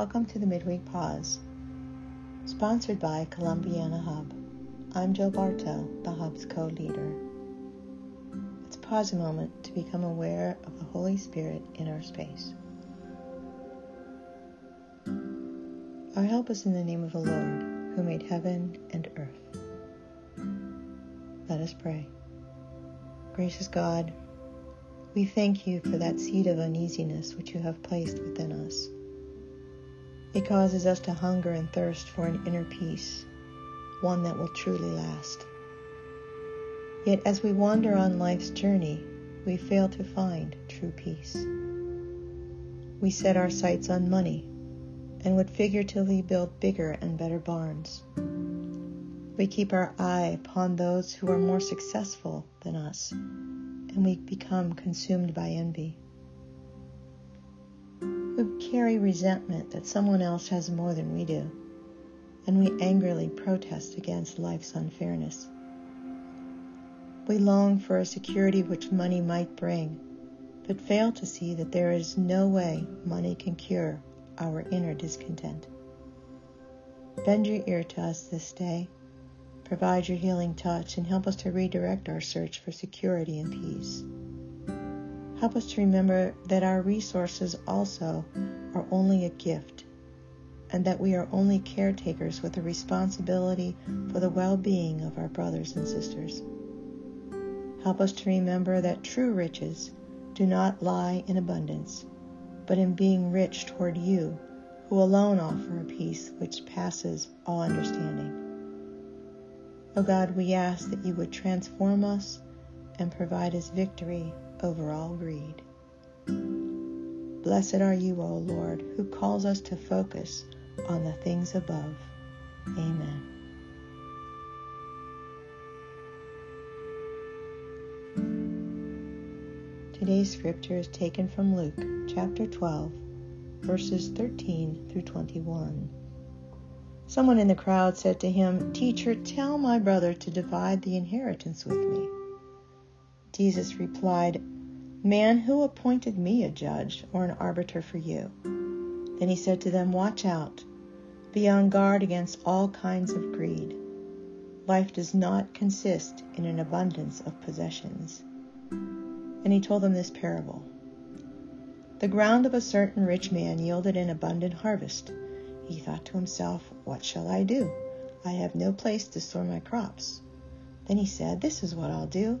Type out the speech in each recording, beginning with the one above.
Welcome to the Midweek Pause, sponsored by Columbiana Hub. I'm Joe Bartow, the Hub's co leader. Let's pause a moment to become aware of the Holy Spirit in our space. Our help is in the name of the Lord, who made heaven and earth. Let us pray. Gracious God, we thank you for that seed of uneasiness which you have placed within us. It causes us to hunger and thirst for an inner peace, one that will truly last. Yet as we wander on life's journey, we fail to find true peace. We set our sights on money and would figuratively build bigger and better barns. We keep our eye upon those who are more successful than us, and we become consumed by envy. We carry resentment that someone else has more than we do, and we angrily protest against life's unfairness. We long for a security which money might bring, but fail to see that there is no way money can cure our inner discontent. Bend your ear to us this day. Provide your healing touch and help us to redirect our search for security and peace. Help us to remember that our resources also are only a gift and that we are only caretakers with a responsibility for the well being of our brothers and sisters. Help us to remember that true riches do not lie in abundance, but in being rich toward you, who alone offer a peace which passes all understanding. O God, we ask that you would transform us and provide us victory over all greed. Blessed are you, O Lord, who calls us to focus on the things above. Amen. Today's scripture is taken from Luke chapter 12, verses 13 through 21. Someone in the crowd said to him, Teacher, tell my brother to divide the inheritance with me. Jesus replied, Man, who appointed me a judge or an arbiter for you? Then he said to them, Watch out. Be on guard against all kinds of greed. Life does not consist in an abundance of possessions and he told them this parable. The ground of a certain rich man yielded an abundant harvest. He thought to himself, What shall I do? I have no place to store my crops. Then he said, This is what I'll do.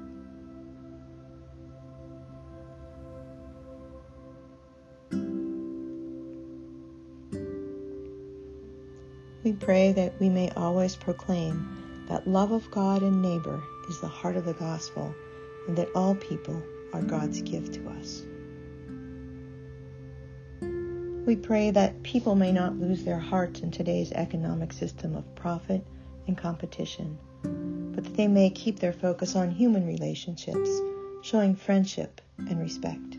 We pray that we may always proclaim that love of God and neighbor is the heart of the gospel, and that all people are God's gift to us. We pray that people may not lose their hearts in today's economic system of profit and competition, but that they may keep their focus on human relationships, showing friendship and respect.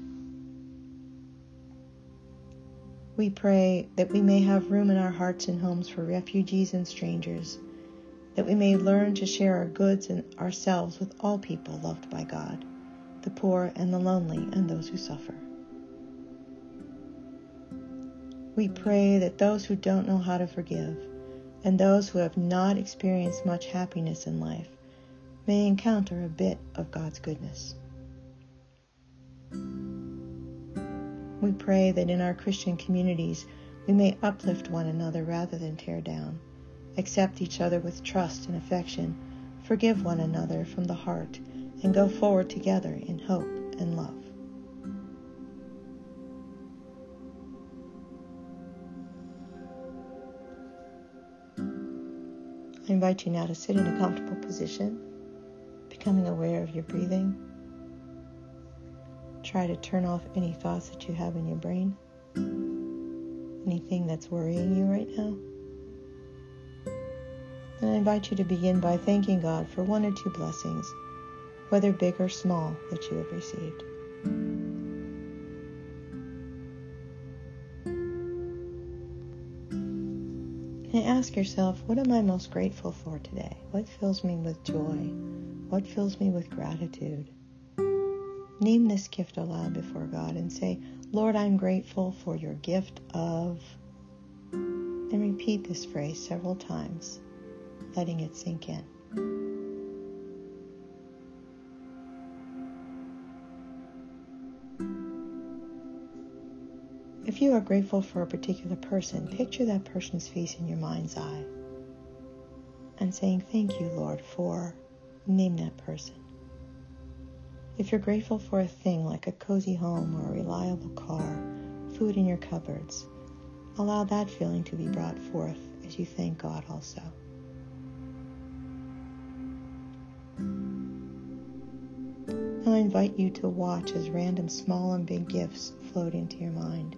We pray that we may have room in our hearts and homes for refugees and strangers, that we may learn to share our goods and ourselves with all people loved by God the poor and the lonely, and those who suffer. We pray that those who don't know how to forgive and those who have not experienced much happiness in life may encounter a bit of God's goodness. We pray that in our Christian communities we may uplift one another rather than tear down, accept each other with trust and affection, forgive one another from the heart, and go forward together in hope and love. I invite you now to sit in a comfortable position, becoming aware of your breathing. Try to turn off any thoughts that you have in your brain. Anything that's worrying you right now? And I invite you to begin by thanking God for one or two blessings, whether big or small, that you have received. And ask yourself, what am I most grateful for today? What fills me with joy? What fills me with gratitude? Name this gift aloud before God and say, Lord, I'm grateful for your gift of. And repeat this phrase several times, letting it sink in. If you are grateful for a particular person, picture that person's face in your mind's eye and saying, Thank you, Lord, for name that person. If you're grateful for a thing like a cozy home or a reliable car, food in your cupboards, allow that feeling to be brought forth as you thank God also. I invite you to watch as random small and big gifts float into your mind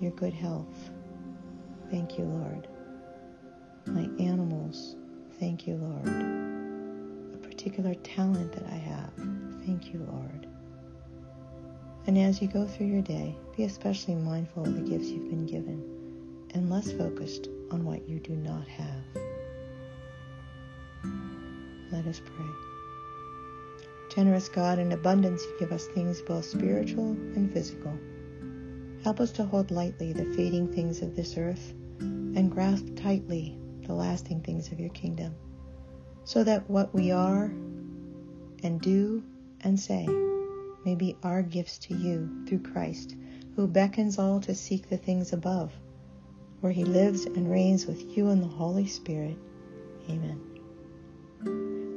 your good health. Thank you, Lord. My animals. Thank you, Lord. A particular talent that I have. Thank you, Lord. And as you go through your day, be especially mindful of the gifts you've been given and less focused on what you do not have. Let us pray. Generous God, in abundance you give us things both spiritual and physical. Help us to hold lightly the fading things of this earth and grasp tightly the lasting things of your kingdom, so that what we are and do and say may be our gifts to you through Christ, who beckons all to seek the things above, where he lives and reigns with you in the Holy Spirit. Amen.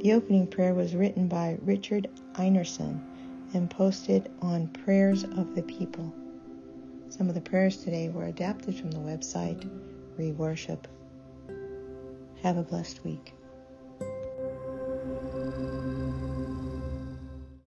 The opening prayer was written by Richard Einerson and posted on Prayers of the People. Some of the prayers today were adapted from the website ReWorship. Have a blessed week.